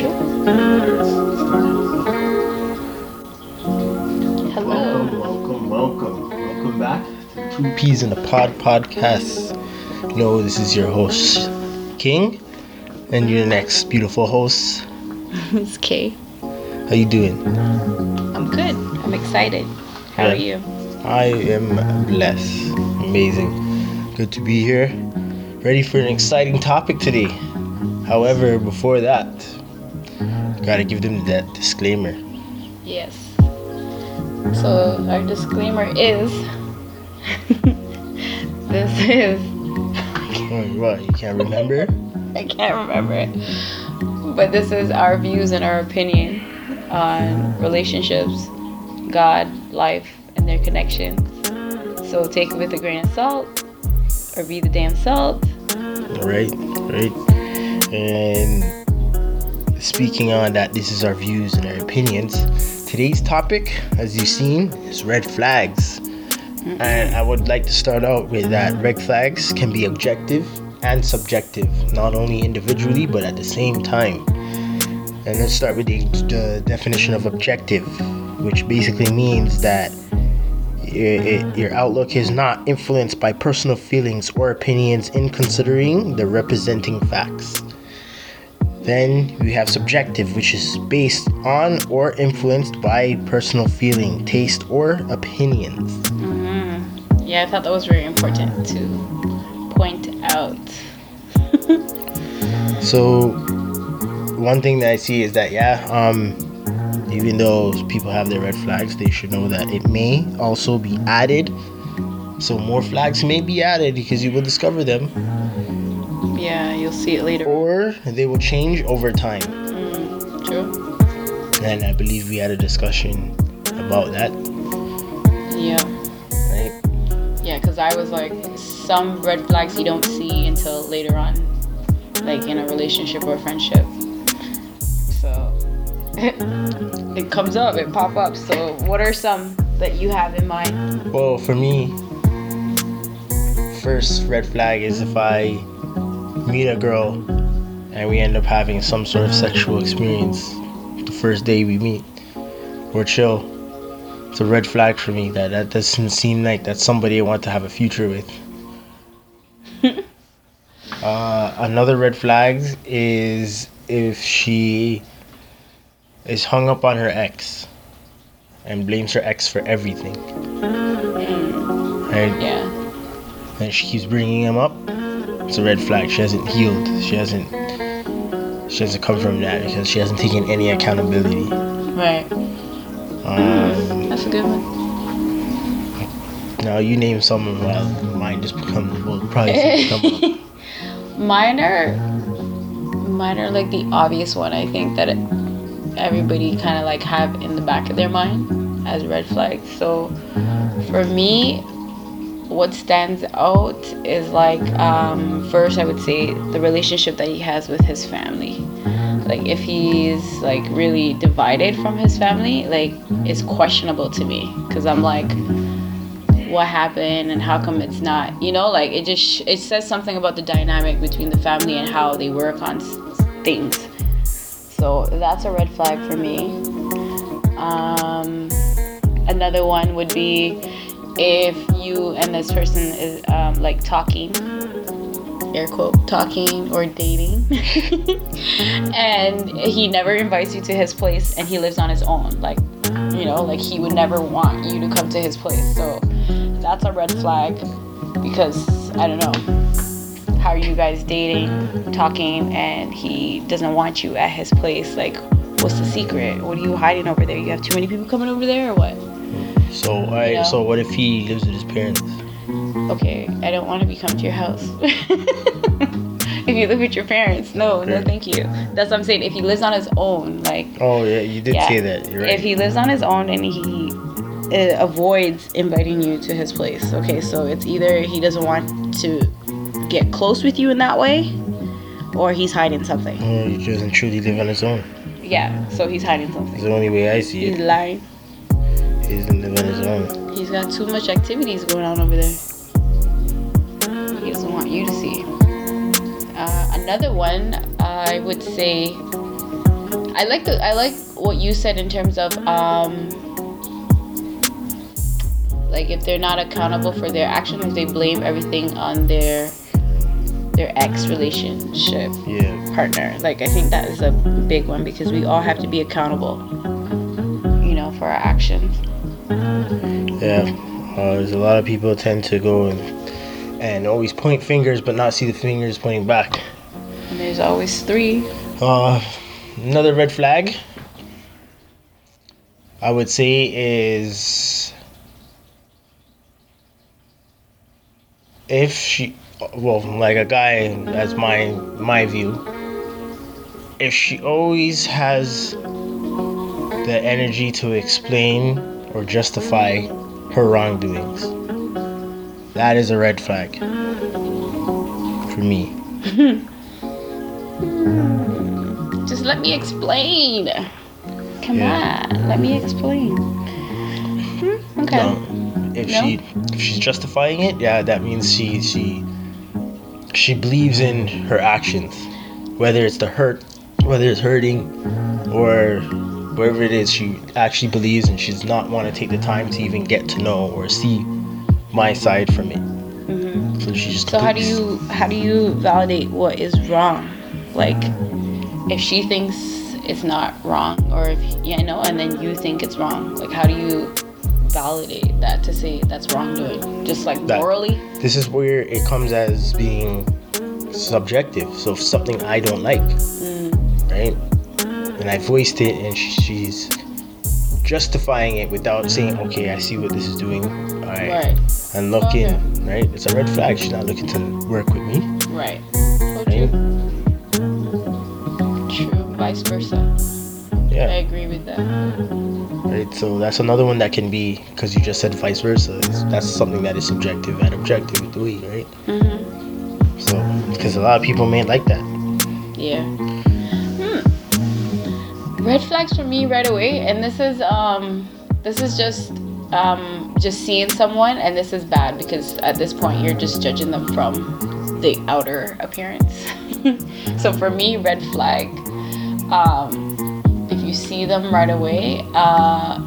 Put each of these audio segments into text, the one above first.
Hello. Welcome, welcome, welcome. Welcome back to Two Peas in a Pod podcast. You know, this is your host, King, and your next beautiful host. it's Kay. How you doing? I'm good. I'm excited. How are you? I am blessed. Amazing. Good to be here. Ready for an exciting topic today. However, before that, gotta give them that disclaimer. Yes. So our disclaimer is this is What? You can't remember? I can't remember it. But this is our views and our opinion on relationships, God, life, and their connection. So take it with a grain of salt or be the damn salt. Right, right. And speaking on that, this is our views and our opinions. Today's topic, as you've seen, is red flags. And I would like to start out with that red flags can be objective and subjective, not only individually but at the same time. And let's start with the, the definition of objective, which basically means that your, your outlook is not influenced by personal feelings or opinions in considering the representing facts. Then we have subjective, which is based on or influenced by personal feeling, taste, or opinions. Yeah, I thought that was very important to point out. So, one thing that I see is that, yeah, um, even though people have their red flags, they should know that it may also be added. So, more flags may be added because you will discover them, Yeah, you'll see it later. or they will change over time. Mm, true. And I believe we had a discussion about that, Yeah. right? Yeah, because I was like, some red flags you don't see until later on, like in a relationship or friendship. So it comes up, it pop up. So what are some that you have in mind? Well, for me, first red flag is if I meet a girl and we end up having some sort of sexual experience the first day we meet or chill. It's a red flag for me that that doesn't seem like that's somebody I want to have a future with. uh, another red flag is if she is hung up on her ex and blames her ex for everything. Right? Yeah. and she keeps bringing him up, it's a red flag. She hasn't healed. She hasn't. She hasn't come from that because she hasn't taken any accountability. Right. Um, That's a good one. now you name someone, well, mine just becomes will probably come up. Mine are, mine are like the obvious one. I think that it, everybody kind of like have in the back of their mind as red flags. So for me, what stands out is like um, first I would say the relationship that he has with his family. Like if he's like really divided from his family, like it's questionable to me. Because I'm like what happened and how come it's not you know? Like it just it says something about the dynamic between the family and how they work on things. So that's a red flag for me. Um, another one would be if you and this person is um, like talking air quote talking or dating and he never invites you to his place and he lives on his own like you know like he would never want you to come to his place. So that's a red flag because i don't know how are you guys dating talking and he doesn't want you at his place? Like what's the secret? What are you hiding over there? You have too many people coming over there or what So, I Yeah. so what if he lives with his parents? okay i don't want to be come to your house if you live with your parents no no thank you that's what i'm saying if he lives on his own like Oh yeah, you did Yeah. say that. You're right. If he lives on his own and he uh, avoids inviting you to his place, okay, so it's either he doesn't want to get close with you in that way, or he's hiding something. Oh, he doesn't truly live on his own. Yeah, so he's hiding something. It's the only way I see it. He's lying. He doesn't live on his own. He's got too much activities going on over there. He doesn't want you to see. Uh, another one, I would say, I like the I like what you said in terms of um like if they're not accountable for their actions, they blame everything on their their ex relationship Yeah. partner. Like I think that is a big one because we all have to be accountable, you know, for our actions. Yeah. Uh, there's a lot of people tend to go and, and always point fingers, but not see the fingers pointing back. And there's always three. Uh, another red flag. I would say is if she, well, like a guy, that's my my view. If she always has the energy to explain or justify her wrongdoings, that is a red flag for me. Just let me explain. Come Yeah. on, let me explain. Hmm, Okay. No. If No? she if she's justifying it, yeah, that means she she she believes in her actions. Whether it's the hurt whether it's hurting or wherever it is, she actually believes and she does not want to take the time to even get to know or see my side from it. hmm So she just So how do you how do you validate what is wrong? Like, if she thinks it's not wrong, or if yeah, I know, and then you think it's wrong. Like, how do you validate that to say that's wrongdoing? Just like That- morally. This is where it comes as being subjective. So if something I don't like, Mm, right? And I voiced it, and she's justifying it without saying, "Okay, I see what this is doing." All right, right. and looking, Okay. right? It's a red flag. She's not looking to work with me, Right. True. right? True. Vice versa. Yeah. I agree with that. right. So that's another one that can be because you just said vice versa. It's, that's something that is subjective and objective, to we, right? hmm So because a lot of people may like that. Yeah. Red flags for me right away, and this is um this is just um just seeing someone, and this is bad because at this point you're just judging them from the outer appearance. so for me, red flag. Um, if you see them right away, uh,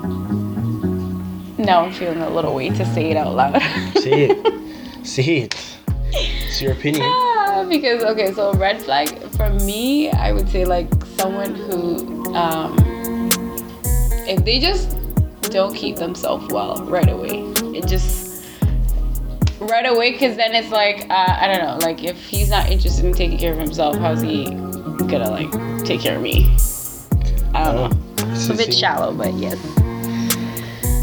now I'm feeling a little way to say it out loud. Say it. Say it. It's your opinion. Ah, because okay, so red flag for me, I would say like someone who, um, if they just don't keep themselves well right away, it just right away, because then it's like uh, I don't know, like if he's not interested in taking care of himself, how's he gonna like take care of me? I don't know. It's It's a bit shallow, but yes,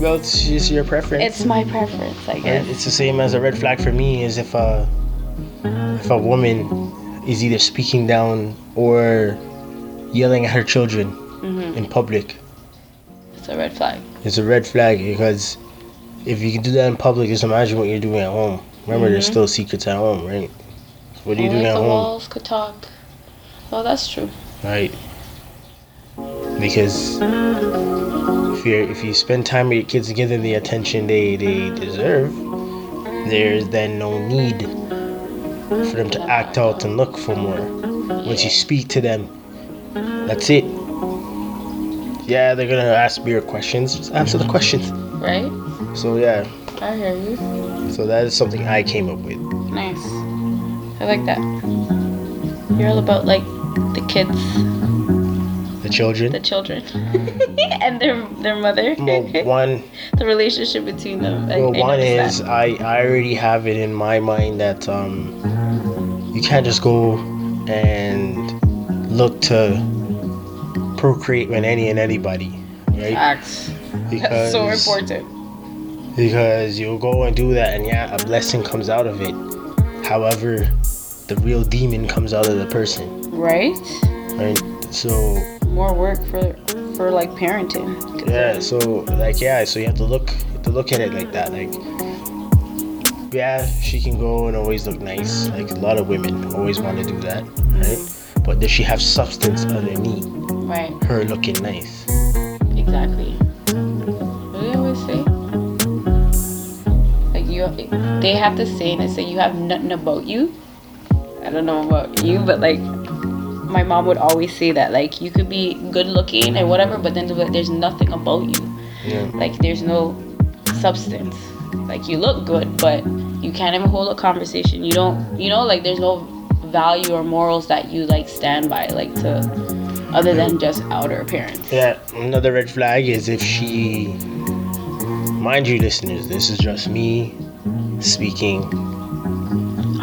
Well, it's just your preference. it's my preference, I guess. It's the same as a red flag for me is if a if a woman is either speaking down or yelling at her children hmm in public. It's a red flag. It's a red flag because if you can do that in public, just imagine what you're doing at home. Remember, there's Mhm. still secrets at home, right? What are you doing at the home, walls could talk. Oh, that's true. right? Because if you if you spend time with your kids and give them the attention they they deserve, there's then no need for them to act out and look for more. Once you speak to them, that's it. Yeah, they're gonna ask weird questions. Just answer the questions. Right? So yeah, I hear you. so that is something I came up with. Nice. I like that. You're all about like the kids, The children. the children, and their their mother. Well, one, the relationship between them. I, well, I one is that. I I already have it in my mind that um you can't just go and look to procreate with any and anybody, right? Facts. Because That's so important. because you'll go and do that and yeah a blessing comes out of it however the real demon comes out of the person Right? right so More work for for like parenting. yeah so like yeah so you have to look to look at it like that like yeah she can go and always look nice like a lot of women always want to do that right but does she have substance underneath Right. her looking nice Exactly. What do they always say? Like you, they have this saying that say you have nothing about you. I don't know about you, but like my mom would always say that like you could be good looking and whatever, but then there's nothing about you. Yeah. Like there's no substance. Like you look good, but you can't even hold a conversation. You don't, you know, like there's no value or morals that you like stand by, like to other than just outer appearance. Yeah, another red flag is if she, mind you, listeners, this is just me speaking.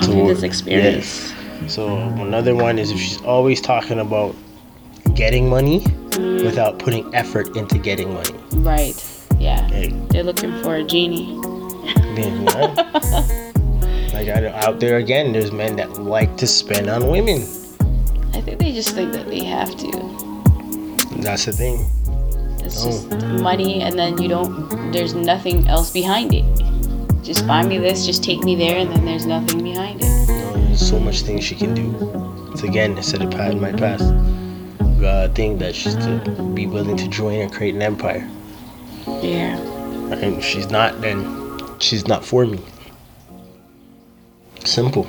Through this experience. Yes. So another one is if she's always talking about getting money without putting effort into getting money. Right. Yeah. Hey, They're looking for a genie. yeah. like out there again, there's men that like to spend on women. I think they just think that they have to. That's the thing. It's Oh. just money, and then you don't. There's nothing else behind it. Just buy me this, just take me there, and then there's nothing behind it. You know, there's so much things she can do. It's again, instead of past my past, uh, thing that she's to be willing to join and create an empire. Yeah. And if she's not, then she's not for me. Simple.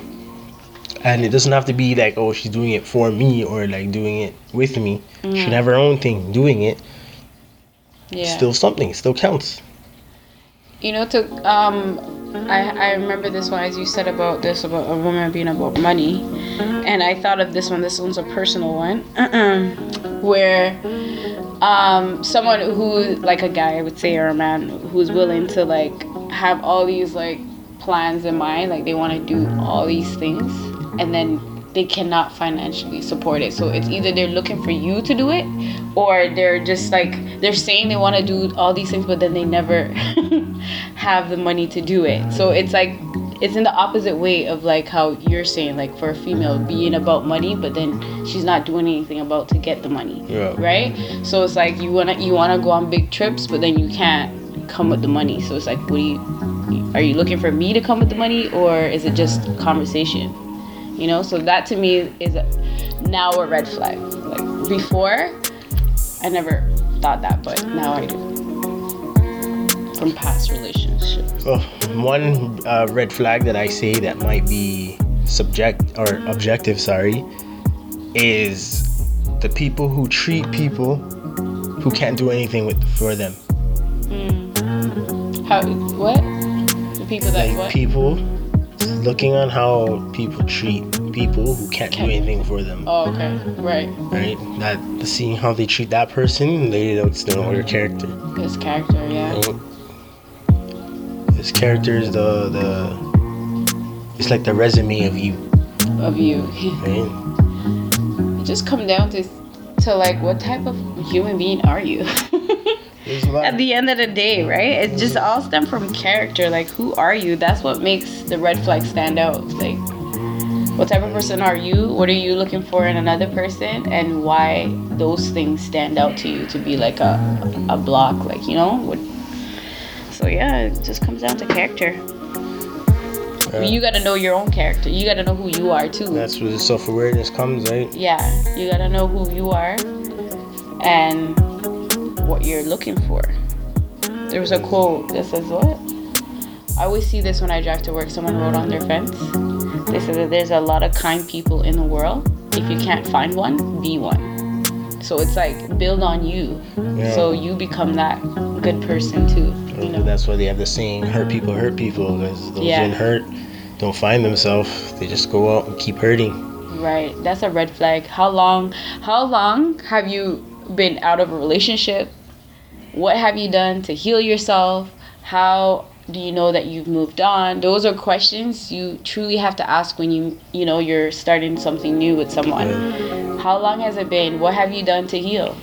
And it doesn't have to be like, oh, she's doing it for me or like doing it with me. She can have her own thing doing it. Yeah. Still something. Still counts. You know, to um, I I remember this one as you said about this about a woman being about money, and I thought of this one. This one's a personal one, where um someone who like a guy I would say or a man who's willing to like have all these like plans in mind, like they want to do all these things, and then they cannot financially support it. So it's either they're looking for you to do it, or they're just like they're saying they want to do all these things, but then they never have the money to do it. So it's like it's in the opposite way of like how you're saying, like for a female being about money, but then she's not doing anything about to get the money, Yeah. right? So it's like you wanna you wanna go on big trips, but then you can't come with the money. So it's like, what do you? Are you looking for me to come with the money, or is it just conversation? You know, so that to me is a, now a red flag. Like before, I never thought that, but now I do. From past relationships. Oh, one uh, red flag that I say that might be subject or objective, sorry, is the people who treat people who can't do anything with for them. How? What? The people that Like what? people looking on how people treat people who can't do anything for them. oh, okay. Right. Right? That seeing how they treat that person, they don't know their character. His character, yeah. His character is the the. It's like the resume of you, Of you. right? it just come down to to like what type of human being are you? There's a lot. At the end of the day, right? It just all stem from character. Like who are you? That's what makes the red flag stand out. Like what type of person are you? What are you looking for in another person? And why those things stand out to you to be like a a block, like, you know? What so yeah, it just comes down to character. Uh, you gotta know your own character. You gotta know who you are too. That's where the self awareness comes, right? yeah, you gotta know who you are and what you're looking for. There was a quote that says, What? I always see this when I drive to work. Someone wrote on their fence. They said that there's a lot of kind people in the world. If you can't find one, be one. So it's like build on you. Yeah. So you become that good person too. You know? that's why they have the saying, hurt people hurt people, because those Yeah. in hurt don't find themselves. They just go out and keep hurting. Right. That's a red flag. How long how long have you been out of a relationship? What have you done to heal yourself? How do you know that you've moved on? Those are questions you truly have to ask when you you know you're starting something new with someone. How long has it been? What have you done to heal?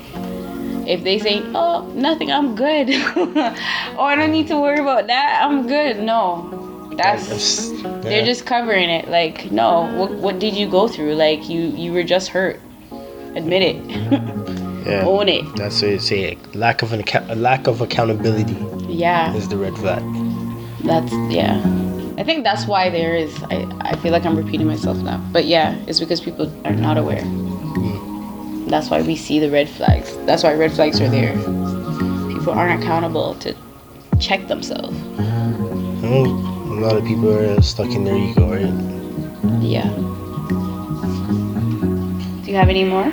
If they say, "Oh, nothing, I'm good," or oh, "I don't need to worry about that, I'm good," no, that's That's- they're just covering it like no what, what did you go through like you you were just hurt admit it mm-hmm. Yeah. own it That's what you say. Lack of an account, a lack of accountability yeah is the red flag. that's yeah i think that's why there is i i feel like i'm repeating myself now but yeah it's because people are not aware mm. that's why we see the red flags that's why red flags are there people aren't accountable to check themselves Well, a lot of people are stuck in their ego, right? yeah do you have any more?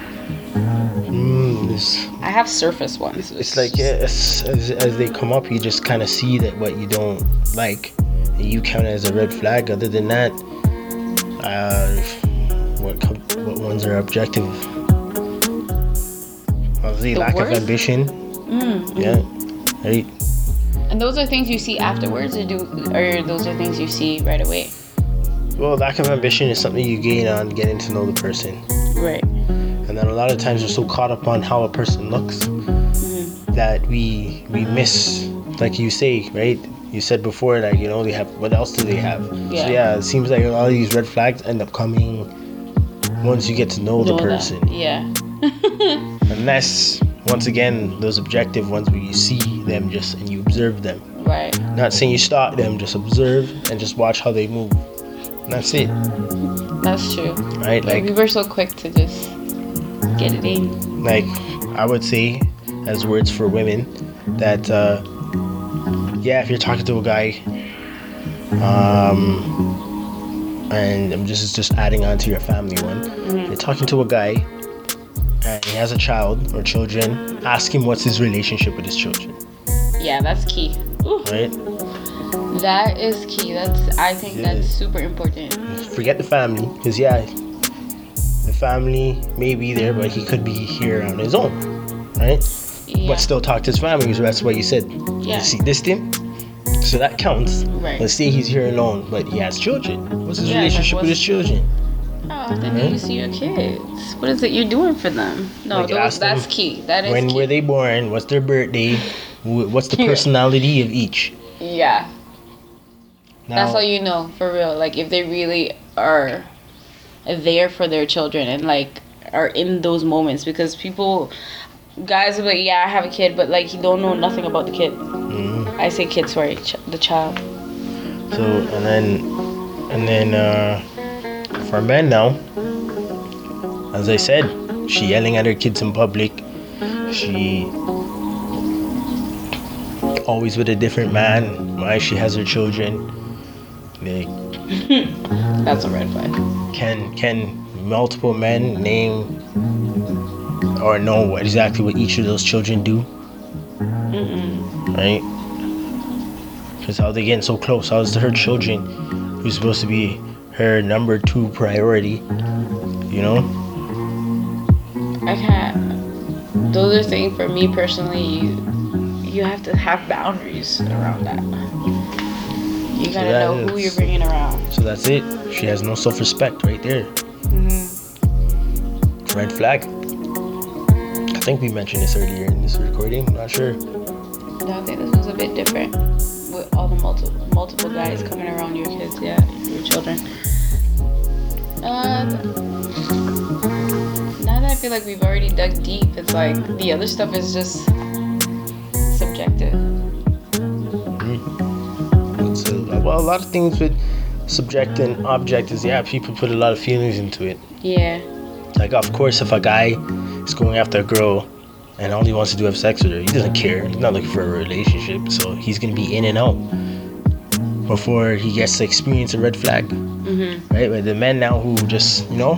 Mm, I have surface ones. it's like yeah, as, as, as they come up, you just kind of see that what you don't like, and you count it as a red flag. Other than that, uh, what co- what ones are objective? Obviously, The lack worst? of ambition. Mm. Yeah, right. And those are things you see afterwards, or do, or those are things you see right away. Well, lack of ambition is something you gain on getting to know the person. Right. And then a lot of times we're so caught up on how a person looks Mm-hmm. that we we miss like you say right you said before like you know they have what else do they have Yeah. so yeah it seems like a lot of these red flags end up coming once you get to know the Know that. person Yeah. unless once again those objective ones where you see them just and you observe them right. not saying you stalk them just observe and just watch how they move and that's it That's true. right Like, like we were so quick to just get it in. like I would say as words for women that uh yeah if you're talking to a guy um and I'm just just adding on to your family one you're talking to a guy and he has a child or children ask him what's his relationship with his children Yeah, that's key. Ooh, right that is key. That's I think Yeah. that's super important. forget the family because yeah the family may be there but he could be here on his own right Yeah. but still talk to his family. So that's what you said. Yeah. You see this thing? So that counts. Right. Let's say he's here alone, but he has children. What's his Yeah, like relationship with his children? Oh, Often do Right? you see your kids? What is it you're doing for them? No, Like, those, them that's key. That is When key. were they born? What's their birthday? What's the personality of each? Yeah, Now, that's all you know for real. Like if they really are there for their children and like are in those moments because people, guys are like, yeah, I have a kid, but like you don't know nothing about the kid. Mhm. I say kid, sorry, ch- the child. So and then and then uh, for men now, as I said, she yelling at her kids in public. She always with a different man. Why she has her children. Like That's a red flag. can can multiple men name or know what exactly what each of those children do? Mm-mm. right? Because how they getting so close? How's her children, who's supposed to be her number two priority? You know? I can't. Those are things for me personally. You you have to have boundaries around that. You So gotta that know who is- you're bringing around. So that's it. She has no self-respect right there. hmm Red flag. I think we mentioned this earlier in this recording. Not sure. No, I think this was a bit different with all the multiple multiple guys coming around your kids. Yeah, your children. Uh, now that I feel like we've already dug deep, it's like the other stuff is just a lot of things with subject and object is yeah, people put a lot of feelings into it. Yeah. Like, of course, if a guy is going after a girl and all he wants to do have sex with her, he doesn't care. He's not looking for a relationship, so he's gonna be in and out before he gets to experience a red flag, Mhm. right? But the men now who just, you know,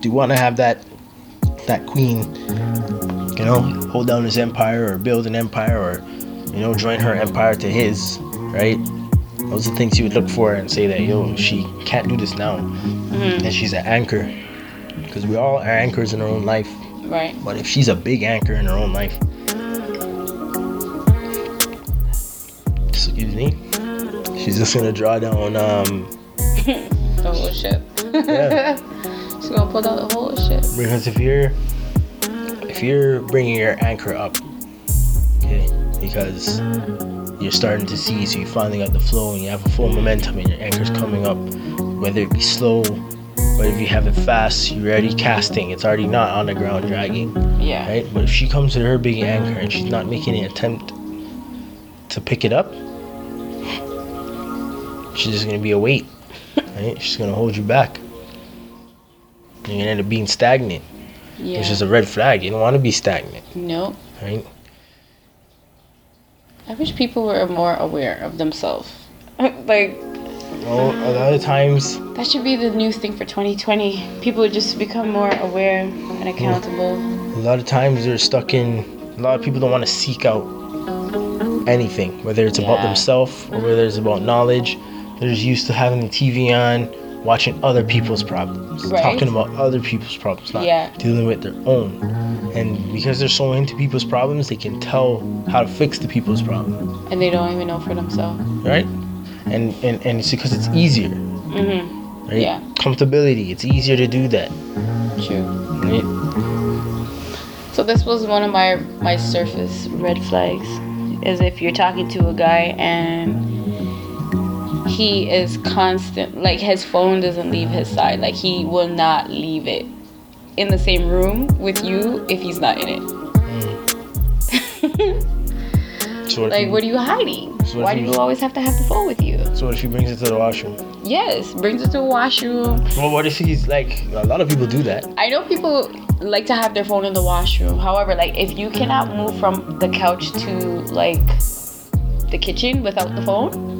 do want to have that that queen, you know, hold down his empire or build an empire or, you know, join her empire to his, right? Those are the things you would look for and say that, yo, she can't do this now Mhm. and she's an anchor because we all are anchors in our own life Right. but if she's a big anchor in her own life excuse me she's just gonna draw down um The whole ship. Yeah. She's gonna pull down the whole ship. because if you're if you're bringing your anchor up okay because you're starting to see so you finally got the flow and you have a full momentum and your anchor's coming up whether it be slow or if you have it fast you're already casting it's already not on the ground dragging Yeah. right? But if she comes to her big anchor and she's not making an attempt to pick it up, she's just gonna be a weight, right? She's gonna hold you back. You're gonna end up being stagnant, Yeah. which is a red flag. You don't want to be stagnant, nope. right? I wish people were more aware of themselves. like, Well, a lot of times, That should be the new thing for 2020. People would just become more aware and accountable. a lot of times they're stuck in. A lot of people don't want to seek out anything, whether it's about themselves or whether it's about knowledge. They're just used to having the TV on, watching other people's problems, Right. talking about other people's problems, not Yeah. dealing with their own. And because they're so into people's problems, they can tell how to fix the people's problem, And they don't even know for themselves. right? And and, and it's because it's easier, Mm-hmm. right? Yeah. Comfortability. It's easier to do that, True. right? So this was one of my my surface red flags. Is if you're talking to a guy and he is constant like his phone doesn't leave his side. Like he will not leave it in the same room with you if he's not in it. So Like what are you hiding? So Why do you always have to have the phone with you? So what if he brings it to the washroom? Yes, brings it to the washroom. Well, what if he's like a lot of people do that? I know people like to have their phone in the washroom. However, like if you cannot move from the couch to like the kitchen without the phone,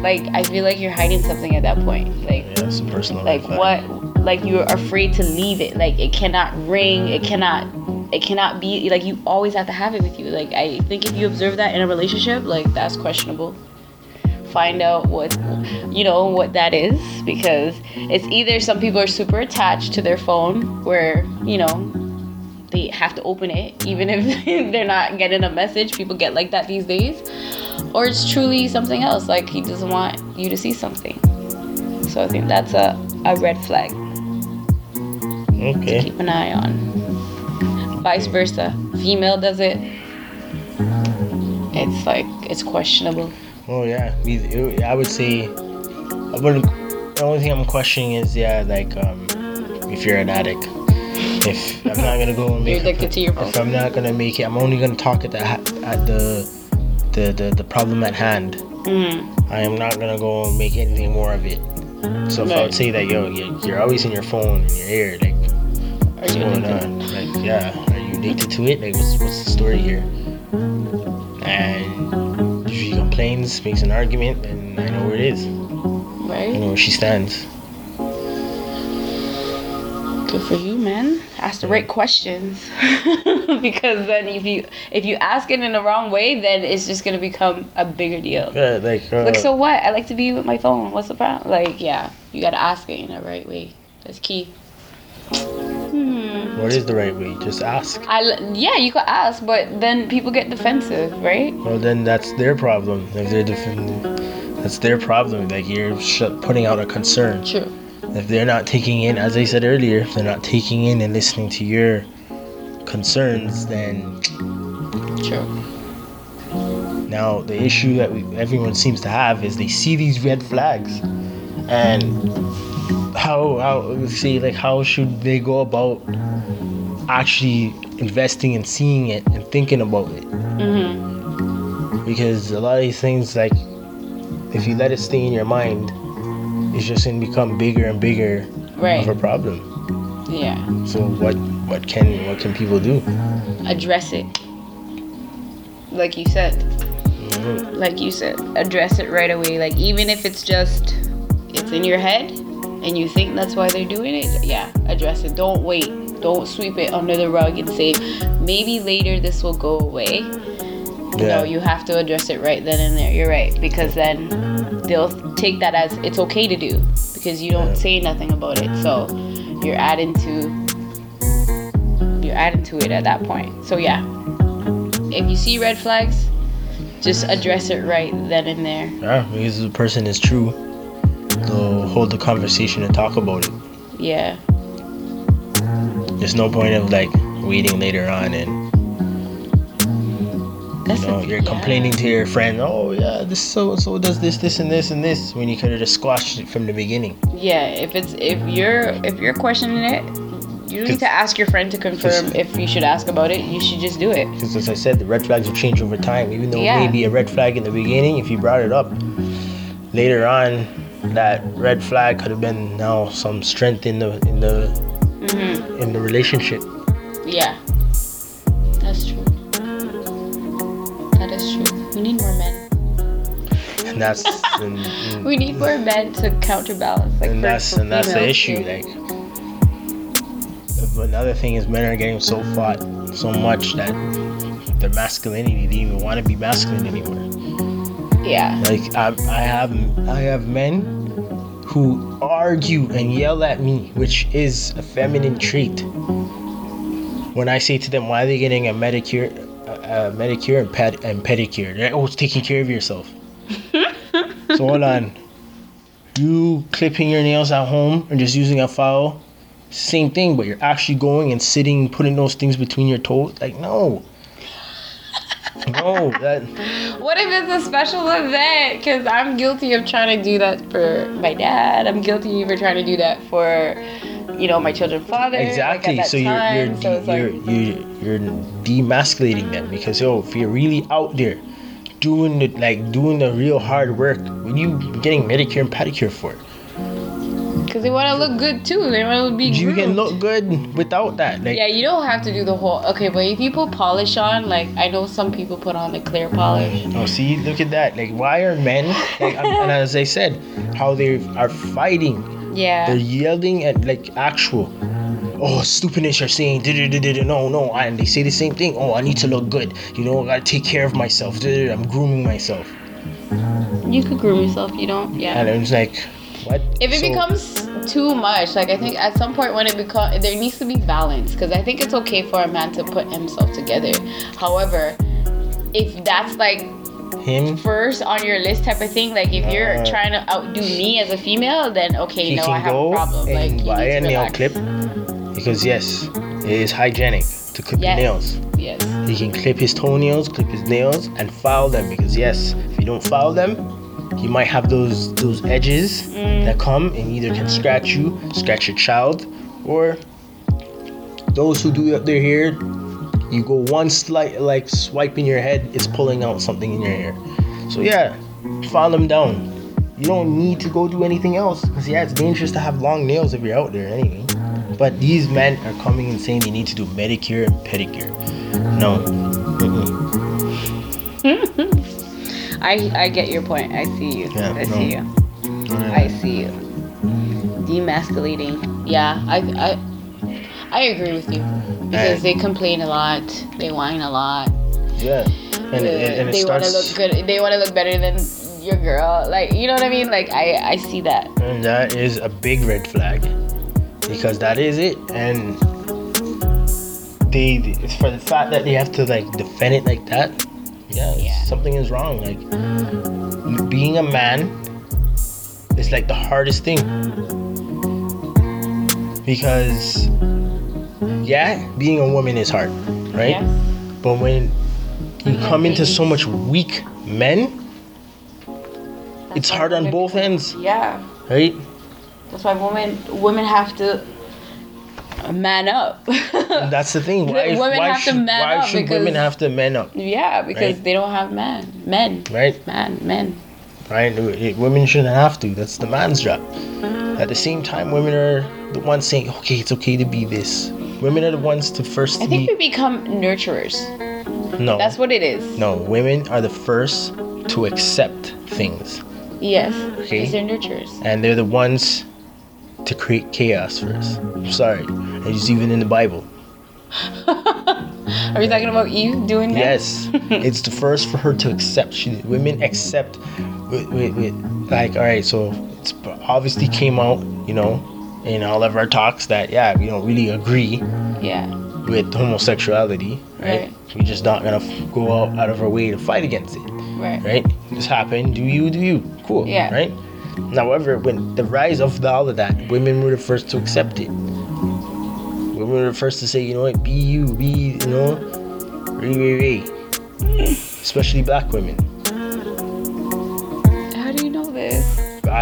like I feel like you're hiding something at that point. Like Yeah, it's a personal. like what like you're afraid to leave it. Like it cannot ring, it cannot it cannot be like you always have to have it with you. Like I think if you observe that in a relationship, like that's questionable. Find out what you know what that is because it's either some people are super attached to their phone where, you know, they have to open it even if they're not getting a message. People get like that these days. Or it's truly something else, like he doesn't want you to see something. So I think that's a, a red flag Okay. keep an eye on. Vice versa. Female does it. It's like it's questionable. Oh yeah, I would say. I wouldn't. The only thing I'm questioning is yeah, like um, if you're an addict. If I'm not gonna go and make, You're addicted to your If. I'm not gonna make it, I'm only gonna talk at the at the the the, the problem at hand. Mm, I am not gonna go and make anything more of it. So if I Right. would say that yo, you're, you're always in your phone in your ear, like are what's you going on? Like yeah, are you addicted to it? Like what's what's the story here? And if she complains, makes an argument, then I know where it is. Right. I know where she stands. Good for you, man. Ask the right questions. because then if you if you ask it in the wrong way, then it's just gonna become a bigger deal. Yeah, like uh, Like so what? I like to be with my phone. What's the problem? Like yeah, you gotta ask it in the right way. That's key. Hmm. what is the right way? Just ask. I yeah, you could ask, but then people get defensive, right? Well, then that's their problem. If they're defending, that's their problem. Like you're sh- putting out a concern. True. If they're not taking in, as I said earlier, if they're not taking in and listening to your concerns, then True. now the issue that we, everyone seems to have is they see these red flags, and how how say like how should they go about actually investing and seeing it and thinking about it? Mhm. because a lot of these things like if you let it stay in your mind it's just gonna become bigger and bigger Right. of a problem Yeah. so what what can what can people do Address it. Like you said. Mhm. Like you said. Address it right away. Like even if it's just it's in your head and you think that's why they're doing it, yeah, address it. Don't wait. Don't sweep it under the rug and say maybe later this will go away. yeah No, you have to address it right then and there. You're right because then they'll take that as it's okay to do because you don't say nothing about it. So you're adding to you're adding to it at that point. So yeah, if you see red flags, just address it right then and there. yeah because the person is true they'll hold the conversation and talk about it Yeah, there's no point of like waiting later on and that's you know the- you're yeah. complaining to your friend oh yeah this so so does this this and this and this when you could have just squashed it from the beginning Yeah, if it's if you're if you're questioning it, you need to ask your friend to confirm if you should ask about it. You should just do it. Because as I said, the red flags will change over time. Even though Yeah. it may be a red flag in the beginning, if you brought it up later on, that red flag could have been now some strength in the in the hmm in the relationship. Yeah, that's true. That is true. We need more men. and that's and, and- We need more men to counterbalance. Like and that's and that's the issue. too. Like another thing is men are getting so fought so much that their masculinity they don't even want to be masculine anymore. yeah. Like I, I have I have men who argue and yell at me, which is a feminine trait. When I say to them, "Why are they getting a medicure, Uh, uh, a, a medicure and ped and pedicure?" They're "Oh, taking care of yourself." so hold on, you clipping your nails at home and just using a file, same thing, but you're actually going and sitting, putting those things between your toes. Like no. No, that What if it's a special event? Because I'm guilty of trying to do that for my dad. I'm guilty for trying to do that for, you know, my children's father. like, at Exactly. that so you're you're time. de- So like- you're, you're you're demasculating them because yo, if you're really out there doing the like doing the real hard work, what are you getting Medicare and pedicure for? it Because they want to look good too. They want to be. You can look good without that. Like Yeah, you don't have to do the whole. Okay, but if you put polish on, like I know some people put on the clear polish. Mm. Oh, see, look at that. Like, why are men, like, and as I said, how they are fighting. Yeah. They're yelling at, like, actual, oh, stupidness, you're saying, no, no. And they say the same thing. Oh, I need to look good. You know, I gotta take care of myself. I'm grooming myself. You could groom yourself. You don't. Yeah. And it's like, what? If it So- becomes too much, like I think at some point when it becomes, there needs to be balance. Because I think it's okay for a man to put himself together. However, if that's like him, first on your list type of thing, like if you're Uh, trying to outdo me as a female, then okay, no, I have a problem. Like you buy a nail clip because yes, it is hygienic to clip Yes. the nails. Yes. He can clip his toenails, clip his nails, and file them because yes, if you don't file them, you might have those those edges Mm. that come and either can scratch you, scratch your child, or those who do their hair, you go one slight like swipe in your head, it's pulling out something in your hair. So yeah, file them down. You don't need to go do anything else because yeah, it's dangerous to have long nails if you're out there anyway. But these men are coming and saying they need to do medicure and pedicure. No. Mm-hmm. I I get your point. I see you. Yeah, I no. see you. I see you. Demasculating. Yeah, I I I agree with you because And- they complain a lot. They whine a lot. Yeah. And, it, and it they want to look good. They want to look better than your girl. Like you know what I mean? Like I I see that. And that is a big red flag because that is it. And they, it's for the fact that they have to like defend it like that. Yeah, Yeah. something is wrong. Like being a man is like the hardest thing because yeah, being a woman is hard, right? Yes. But when you Yeah, come into so much weak men, That's it's hard on both ends, Yeah. right? That's why women women have to man up. That's the thing. Why, Women why have to should, man why up should women have to man up? yeah, because Right. they don't have man. Men. Right? Man. Men. Right? Women shouldn't have to. That's the man's job. At the same time, women are the ones saying, okay, it's okay to be this. Women are the ones to first I think be. we become nurturers. No. That's what it is. no, women are the first to accept things. Yes. Okay. Because they're nurturers. And they're the ones to create chaos first. I'm sorry. It's even in the Bible. Are you talking about Eve doing that? Yes, it's the first for her to accept. She women accept with, with, with like all right. So it's obviously came out, you know, in all of our talks that yeah, we don't really agree Yeah. with homosexuality, right? Right. We're just not gonna f- go out, out of our way to fight against it, Right. right? This happened. Do you? Do you? Cool. Yeah. Right. However, when the rise of the, all of that, women were the first to accept it. Women were the first to say, you know what, be you, be, you know, re, re, re. Especially black women.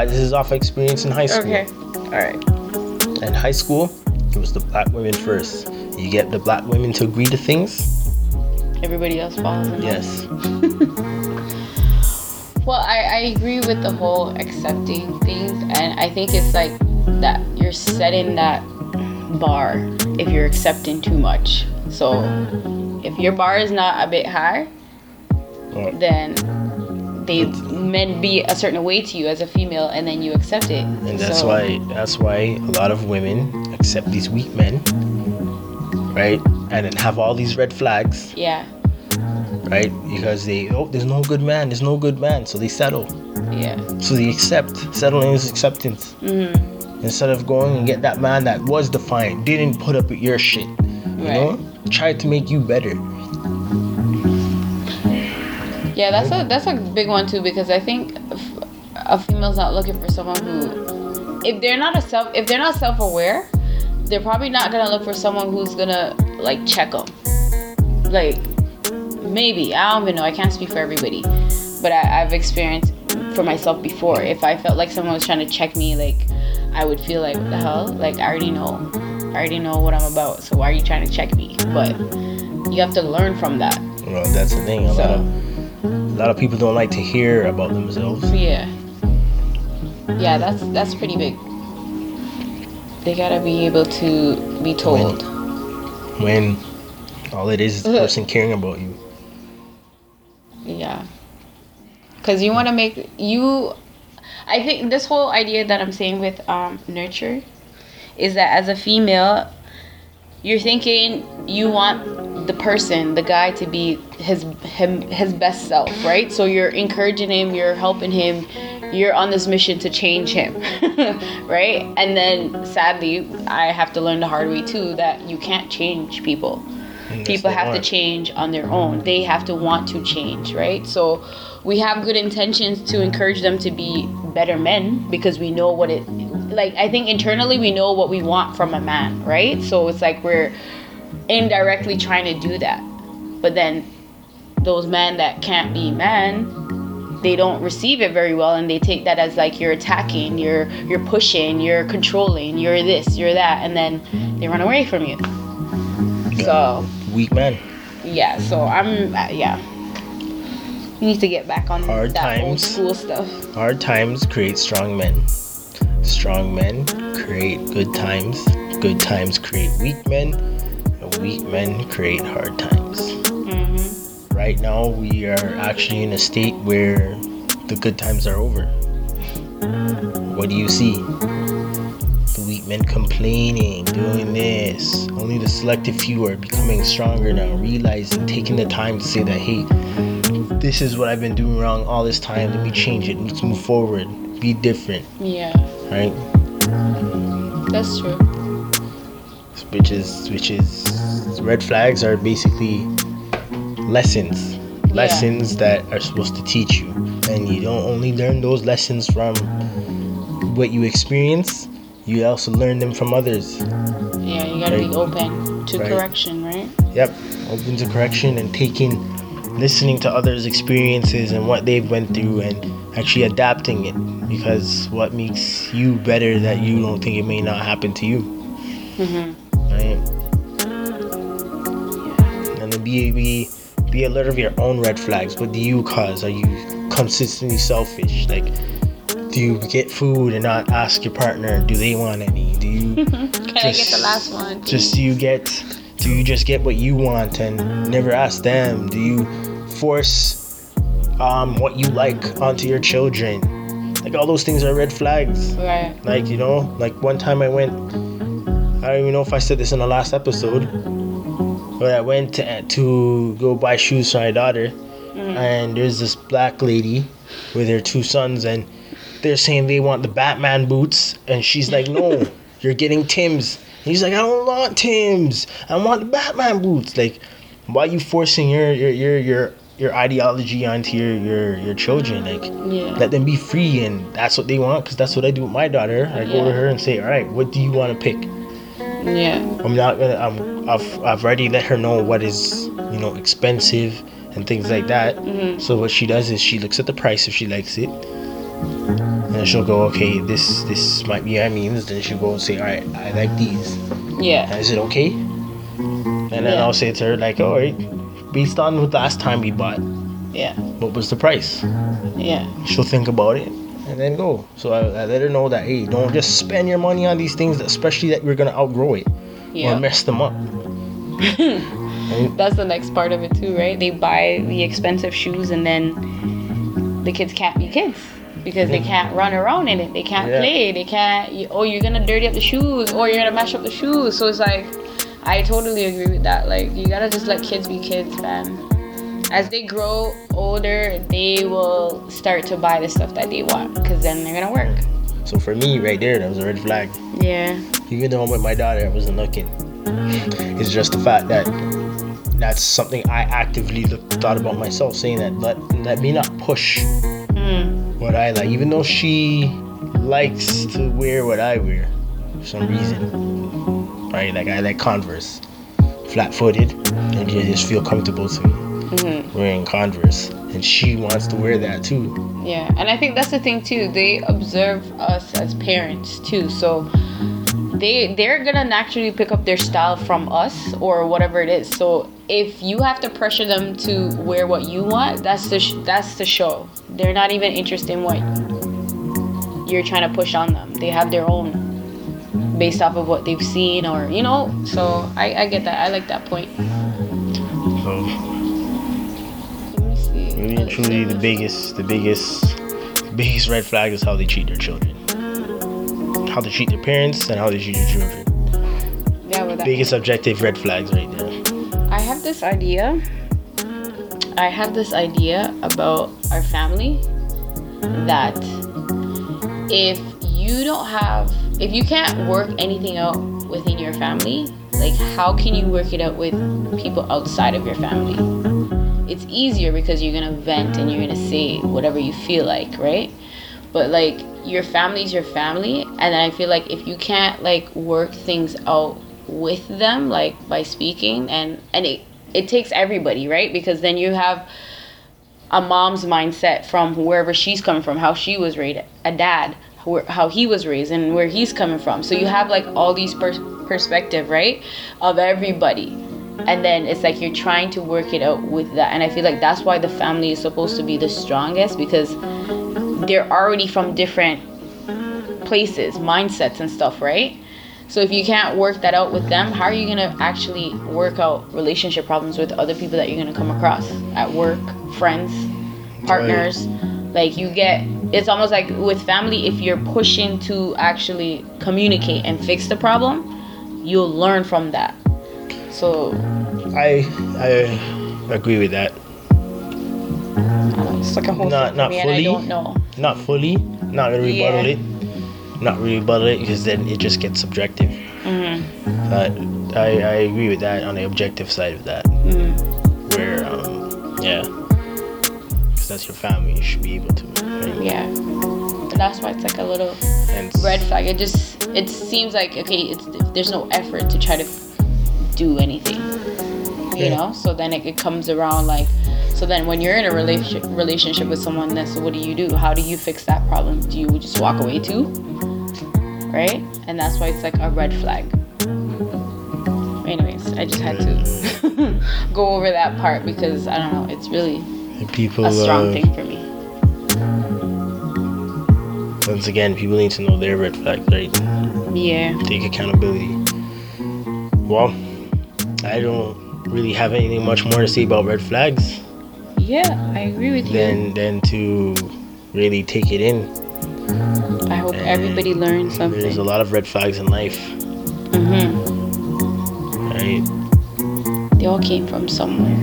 This? Uh, this is off experience in high school. Okay. All right. In high school, it was the black women first. You get the black women to agree to things. Everybody else line. Yes. Well, I, I agree with the whole accepting things, and I think it's like that you're setting that bar if you're accepting too much. So if your bar is not a bit high, then they men be a certain way to you as a female and then you accept it And that's So- why that's why a lot of women accept these weak men, right? And then have all these red flags, yeah right? Because they oh, there's no good man, there's no good man, so they settle. yeah So they accept. Settling is acceptance. hmm Instead of going and get that man that was defiant, didn't put up with your shit, you Right. know, tried to make you better. Yeah that's a that's a big one too because i think a female's not looking for someone who if they're not a self if they're not self-aware they're probably not gonna look for someone who's gonna like check them like maybe i don't even know i can't speak for everybody but I, i've experienced for myself before if i felt like someone was trying to check me like i would feel like what the hell? Like i already know i already know what i'm about so why are you trying to check me? But you have to learn from that. Well, that's the thing. A lot of lot of people don't like to hear about themselves. yeah yeah that's that's pretty big they gotta be able to be told when all it is is the person caring about you. Yeah. Cuz you want to make you I think this whole idea that I'm saying with um nurture is that as a female you're thinking you want the person, the guy to be his him his best self, right? So you're encouraging him, you're helping him, you're on this mission to change him, right? And then sadly, I have to learn the hard way too that you can't change people. Mm, and people have to change on their own. They have to want to change right? So we have good intentions to encourage them to be better men because we know what it like i think internally we know what we want from a man right? So it's like we're indirectly trying to do that but then those men that can't be men they don't receive it very well and they take that as like you're attacking you're you're pushing you're controlling you're this you're that and then they run away from you so Weak man. yeah, so I'm uh, yeah. You need to get back on Hard that old times. school stuff. Hard times create strong men. Strong men create good times. Good times create weak men. Weak men create hard times. hmm Right now, we are actually in a state where the good times are over. What do you see? The weak men complaining, doing this. Only the selective few are becoming stronger now, realizing, taking the time to say that, hey, this is what I've been doing wrong all this time. Let me change it. Let's move forward. Be different, Yeah, right? that's true. Which is, which is, red flags are basically lessons. Lessons that are supposed to teach you. And you don't only learn those lessons from what you experience, you also learn them from others. Yeah, you gotta be open to Right. correction, right? Yep, open to correction and taking, listening to others' experiences and what they've went through and actually adapting it. Because what makes you better that you don't think it may not happen to you, hmm be be be alert of your own red flags. What do you cause? Are you consistently selfish? Like, do you get food and not ask your partner? Do they want any? Do you Can I get the last one? just do you get do you just get what you want and never ask them do you force um, what you like onto your children like all those things are red flags Right. like you know like one time i went i don't even know if i said this in the last episode but i went to, to go buy shoes for my daughter. Mm. And there's this black lady with her two sons and they're saying they want the batman boots. And she's like no you're getting tim's. And he's like i don't want tim's. I want the batman boots. Like why are you forcing your your your your, your ideology onto your, your your children? Like Yeah. let them be free and that's what they want because that's what i do with my daughter. I go to her and say all right what do you want to pick yeah. i'm not gonna i'm i've, I've already let her know what is you know expensive and things like mm-hmm. that Mhm. so what she does is she looks at the price if she likes it and she'll go okay this this might be my means then she'll go and say all right i like these Yeah. is it okay and then Yeah. i'll say to her like all right based on what last time we bought Yeah. what was the price Yeah. she'll think about it and then go. So I, I let her know that hey, don't just spend your money on these things, especially that you're gonna outgrow it or mess them up. That's the next part of it too, right? They buy the expensive shoes and then the kids can't be kids because they can't run around in it. They can't Yeah. play. They can't. You, oh, you're gonna dirty up the shoes, or you're gonna mash up the shoes. So it's like, I totally agree with that. Like, you gotta just let kids be kids, man. As they grow older, they will start to buy the stuff that they want, cause then they're gonna work. So for me, right there, that was a red flag. Yeah. Even though I'm with my daughter, I wasn't looking. It's just the fact that that's something I actively looked, thought about myself, saying that let let me not push Mm. what I like, even though she likes to wear what I wear for some reason. Right? Like I like Converse, flat footed, and they just feel comfortable to me hmm wearing Converse, and she wants to wear that too. Yeah, and I think that's the thing too. They observe us as parents too, so they they're gonna naturally pick up their style from us or whatever it is. So if you have to pressure them to wear what you want, that's the sh- that's the show. They're not even interested in what you're trying to push on them. They have their own based off of what they've seen or you know. So I I get that. I like that point. So Let me see. Really and truly, the biggest, the biggest, the biggest red flag is how they treat their children, how they treat their parents, and how they treat their children. Yeah, that. Biggest objective red flags right there. I have this idea. I have this idea about our family that if you don't have, if you can't work anything out within your family, like how can you work it out with people outside of your family? It's easier because you're gonna vent and you're gonna say whatever you feel like, right? But like your family's your family, and then I feel like if you can't like work things out with them, like by speaking, and and it it takes everybody, right? Because then you have a mom's mindset from wherever she's coming from, how she was raised, a dad, how he was raised, and where he's coming from. So you have like all these pers- perspective, right, of everybody, and then it's like you're trying to work it out with that. And I feel like that's why the family is supposed to be the strongest because they're already from different places, mindsets, and stuff, right? So if you can't work that out with them, how are you gonna actually work out relationship problems with other people that you're gonna come across at work, friends, partners? Like you get, it's almost like with family, if you're pushing to actually communicate and fix the problem, you'll learn from that. So I I agree with that. It's like a whole Not- not fully. don't know. Not fully, not gonna rebuttal Yeah. it. Not really rebuttal it because then it just gets subjective. hmm But I, I agree with that on the objective side of that, hmm where um yeah, because that's your family, you should be able to. right? Yeah. And that's why it's like a little And red flag. It just it seems like okay, it's there's no effort to try to do anything, you know. So then it, it comes around like, so then when you're in a relationship relationship with someone, then so what do you do? How do you fix that problem? Do you just walk away too? Right? And that's why it's like a red flag. Anyways, I just had to go over that part because I don't know, it's really people a strong uh, thing for me. once again, people need to know their red flags, right? Yeah. Take accountability. Well, I don't really have anything much more to say about red flags Yeah, I agree with you. than than to really take it in. I hope everybody learns something. There's a lot of red flags in life, hmm right? They all came from somewhere.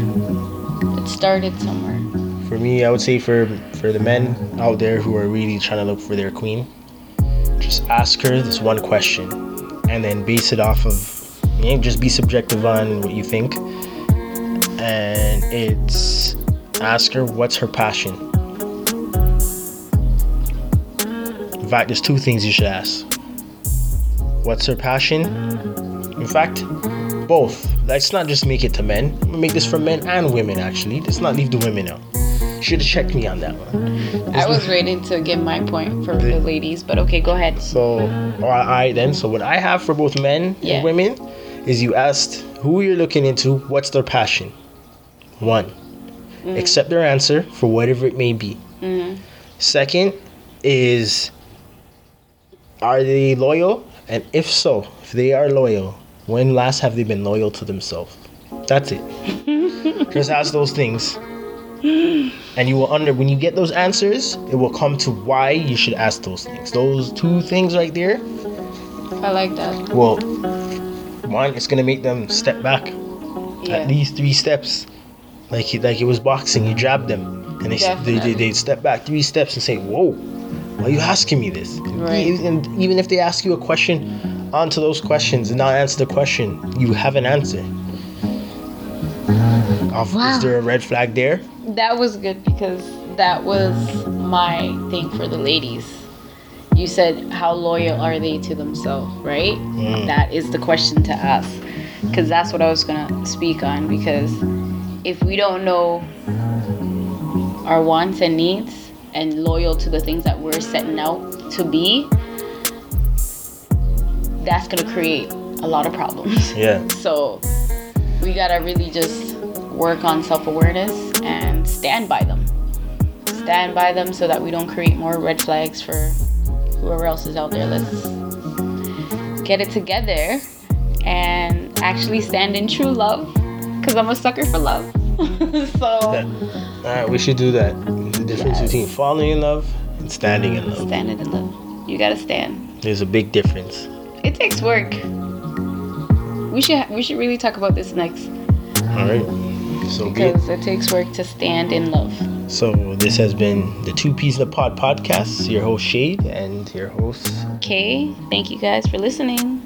It started somewhere. For me, I would say for for the men out there who are really trying to look for their queen, just ask her this one question, and then base it off of, you just be subjective on what you think, and it's ask her what's her passion. In fact, there's two things you should ask. What's her passion? In fact, both. Let's not just make it to men. I'm make this for men and women actually. Let's not leave the women out. Should have checked me on that one. I was waiting to get my point for the ladies, but okay, go ahead. So, all right then. So what I have for both men Yeah. and women is you asked who you're looking into, what's their passion. One, accept their answer for whatever it may be. Mhm. Second is, are they loyal? And if so, if they are loyal, when last have they been loyal to themselves? That's it. Just ask those things. and you will under when you get those answers, it will come to why you should ask those things. Those two things right there. I like that. Well, one, it's gonna make them step back Yeah. at least three steps, like it- like it was boxing. You jab them, and they they, they they step back three steps and say, "Whoa, why are you asking me this?" Right. And even if they ask you a question, onto those questions and not answer the question, you have an answer. Wow. Is there a red flag there? That was good because that was my thing for the ladies. You said, how loyal are they to themselves, right? Mm. That is the question to ask. Because that's what I was going to speak on. Because if we don't know our wants and needs and loyal to the things that we're setting out to be, that's going to create a lot of problems. Yeah. So we gotta really just work on self awareness and stand by them. Stand by them so that we don't create more red flags for whoever else is out there. Let's get it together and actually stand in true love because I'm a sucker for love. so All right, we should do that. The difference Yes. between falling in love and standing in love. Standing in love. You gotta stand. There's a big difference. It takes work. We should we should really talk about this next All right. So because it takes work to stand in love. So this has been the Two Peas in the Pod podcast. Your host Shade and your host Okay, thank you guys for listening.